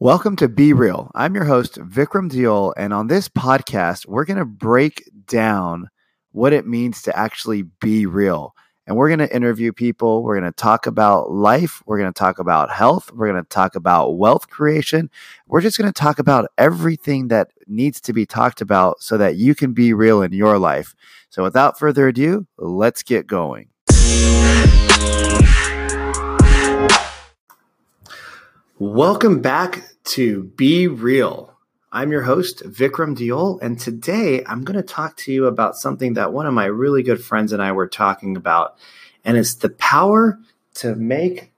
Welcome to Be Real. I'm your host, Vikram Diol, and on this podcast, we're going to break down what it means to actually be real. And we're going to interview people. We're going to talk about life. We're going to talk about health. We're going to talk about wealth creation. We're just going to talk about everything that needs to be talked about so that you can be real in your life. So without further ado, let's get going. Welcome back to Be Real. I'm your host, Vikram Diol, and today I'm going to talk to you about something that one of my really good friends and I were talking about, and it's the power to make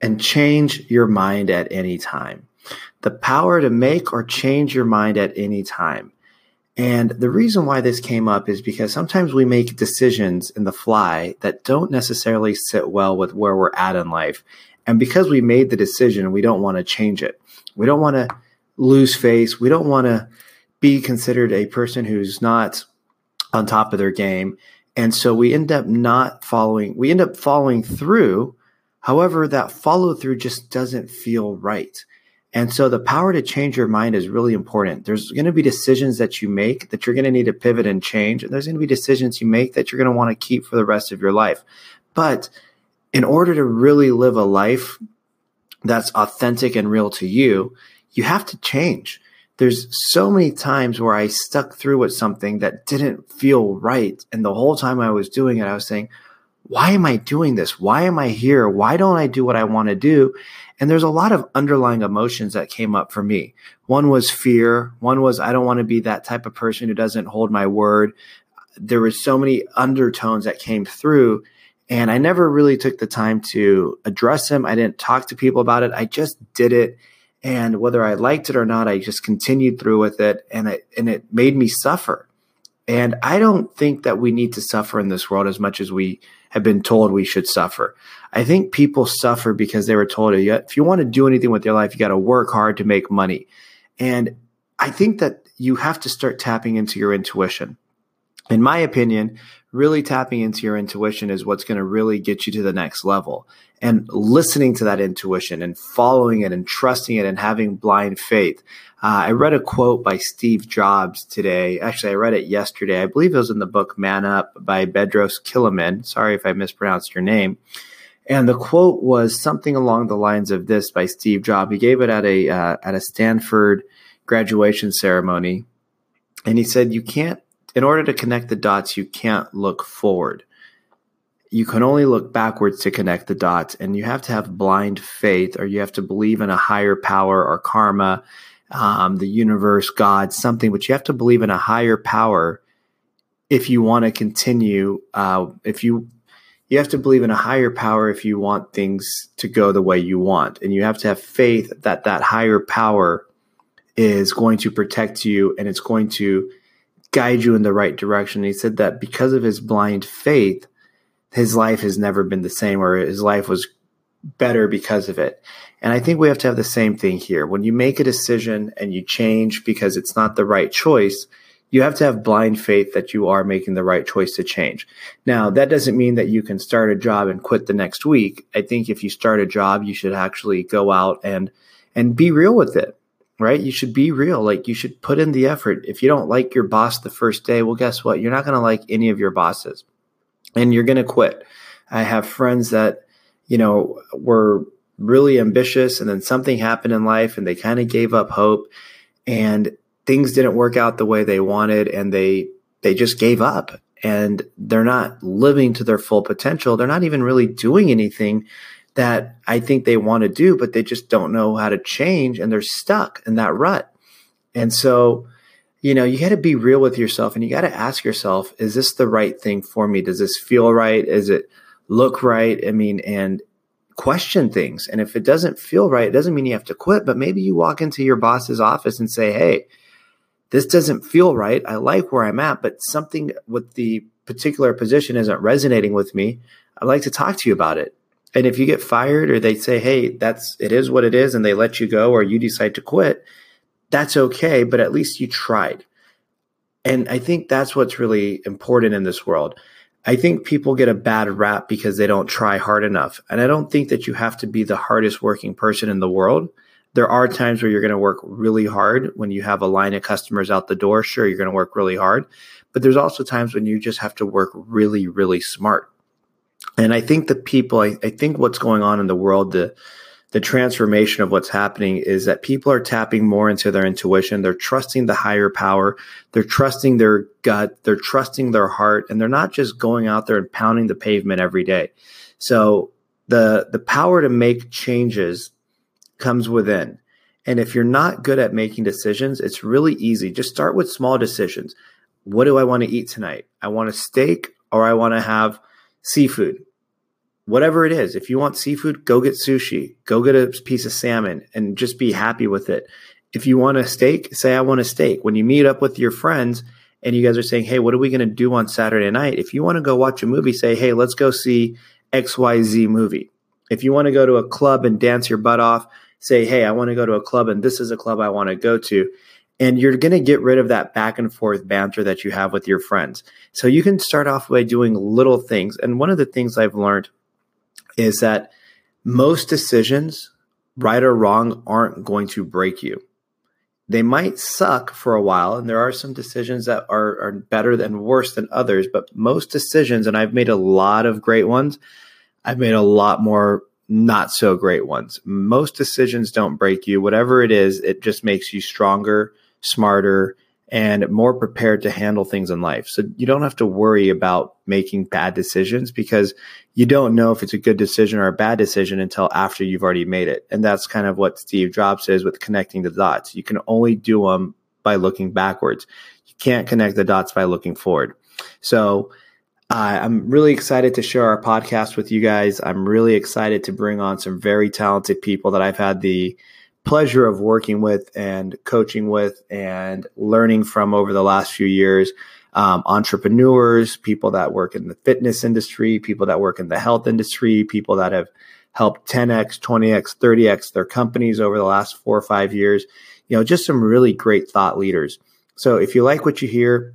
and change your mind at any time. The power to make or change your mind at any time. And the reason why this came up is because sometimes we make decisions in the fly that don't necessarily sit well with where we're at in life. And because we made the decision, we don't want to change it. We don't want to lose face. We don't want to be considered a person who's not on top of their game. And so we end up not following, we end up following through. However, that follow through just doesn't feel right. And so the power to change your mind is really important. There's going to be decisions that you make that you're going to need to pivot and change. And there's going to be decisions you make that you're going to want to keep for the rest of your life. But in order to really live a life that's authentic and real to you, you have to change. There's so many times where I stuck through with something that didn't feel right. And the whole time I was doing it, I was saying, why am I doing this? Why am I here? Why don't I do what I want to do? And there's a lot of underlying emotions that came up for me. One was fear. One was, I don't want to be that type of person who doesn't hold my word. There were so many undertones that came through and I never really took the time to address him. I didn't talk to people about it. I just did it. And whether I liked it or not, I just continued through with it and it, and it made me suffer. And I don't think that we need to suffer in this world as much as we have been told we should suffer. I think people suffer because they were told if you want to do anything with your life, you got to work hard to make money. And I think that you have to start tapping into your intuition. In my opinion, really tapping into your intuition is what's going to really get you to the next level. And listening to that intuition and following it and trusting it and having blind faith. Uh, I read a quote by Steve Jobs today. Actually, I read it yesterday. I believe it was in the book Man Up by Bedros Kiliman. Sorry if I mispronounced your name. And the quote was something along the lines of this by Steve Jobs. He gave it at a uh, at a Stanford graduation ceremony, and he said, "You can't in order to connect the dots, you can't look forward. You can only look backwards to connect the dots, and you have to have blind faith, or you have to believe in a higher power or karma, um, the universe, God, something. But you have to believe in a higher power if you want to continue. Uh, if you you have to believe in a higher power if you want things to go the way you want, and you have to have faith that that higher power is going to protect you and it's going to guide you in the right direction. He said that because of his blind faith, his life has never been the same, or his life was better because of it. And I think we have to have the same thing here. When you make a decision and you change because it's not the right choice, you have to have blind faith that you are making the right choice to change. Now, that doesn't mean that you can start a job and quit the next week. I think if you start a job, you should actually go out and and be real with it right? You should be real. Like you should put in the effort. If you don't like your boss the first day, well, guess what? You're not going to like any of your bosses and you're going to quit. I have friends that, you know, were really ambitious and then something happened in life and they kind of gave up hope and things didn't work out the way they wanted and they, they just gave up and they're not living to their full potential. They're not even really doing anything that I think they want to do, but they just don't know how to change and they're stuck in that rut. And so, you know, you got to be real with yourself and you got to ask yourself, is this the right thing for me? Does this feel right? Is it look right? I mean, and question things. And if it doesn't feel right, it doesn't mean you have to quit, but maybe you walk into your boss's office and say, Hey, this doesn't feel right. I like where I'm at, but something with the particular position isn't resonating with me. I'd like to talk to you about it. And if you get fired or they say, hey, that's it is what it is, and they let you go or you decide to quit, that's okay, but at least you tried. And I think that's what's really important in this world. I think people get a bad rap because they don't try hard enough. And I don't think that you have to be the hardest working person in the world. there are times where you're going to work really hard when you have a line of customers out the door. Sure, you're going to work really hard, but there's also times when you just have to work really, really smart. And I think the people, I, I think what's going on in the world, the the transformation of what's happening is that people are tapping more into their intuition. They're trusting the higher power. They're trusting their gut. They're trusting their heart. And they're not just going out there and pounding the pavement every day. So the, the power to make changes comes within. And if you're not good at making decisions, it's really easy. Just start with small decisions. What do I want to eat tonight? I want a steak or I want to have seafood. Whatever it is, if you want seafood, go get sushi, go get a piece of salmon and just be happy with it. If you want a steak, say, I want a steak. When you meet up with your friends and you guys are saying, Hey, what are we going to do on Saturday night? If you want to go watch a movie, say, Hey, let's go see XYZ movie. If you want to go to a club and dance your butt off, say, Hey, I want to go to a club and this is a club I want to go to. And you're going to get rid of that back and forth banter that you have with your friends. So you can start off by doing little things. And one of the things I've learned is that most decisions, right or wrong, aren't going to break you. They might suck for a while, and there are some decisions that are, are better than worse than others, but most decisions, and I've made a lot of great ones, I've made a lot more not so great ones. Most decisions don't break you. Whatever it is, it just makes you stronger, smarter, and more prepared to handle things in life. So you don't have to worry about making bad decisions because you don't know if it's a good decision or a bad decision until after you've already made it. And that's kind of what Steve Jobs says with connecting the dots. You can only do them by looking backwards. You can't connect the dots by looking forward. So uh, I'm really excited to share our podcast with you guys. I'm really excited to bring on some very talented people that I've had the pleasure of working with and coaching with and learning from over the last few years. Um, entrepreneurs, people that work in the fitness industry, people that work in the health industry, people that have helped 10x, 20x, 30x their companies over the last four or five years. You know, just some really great thought leaders. So if you like what you hear,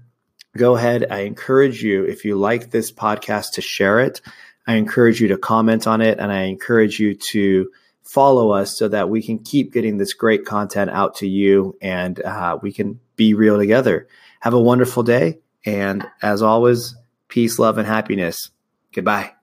go ahead. I encourage you, if you like this podcast, to share it. I encourage you to comment on it and I encourage you to follow us so that we can keep getting this great content out to you and uh, we can be real together. Have a wonderful day. And as always, peace, love, and happiness. Goodbye.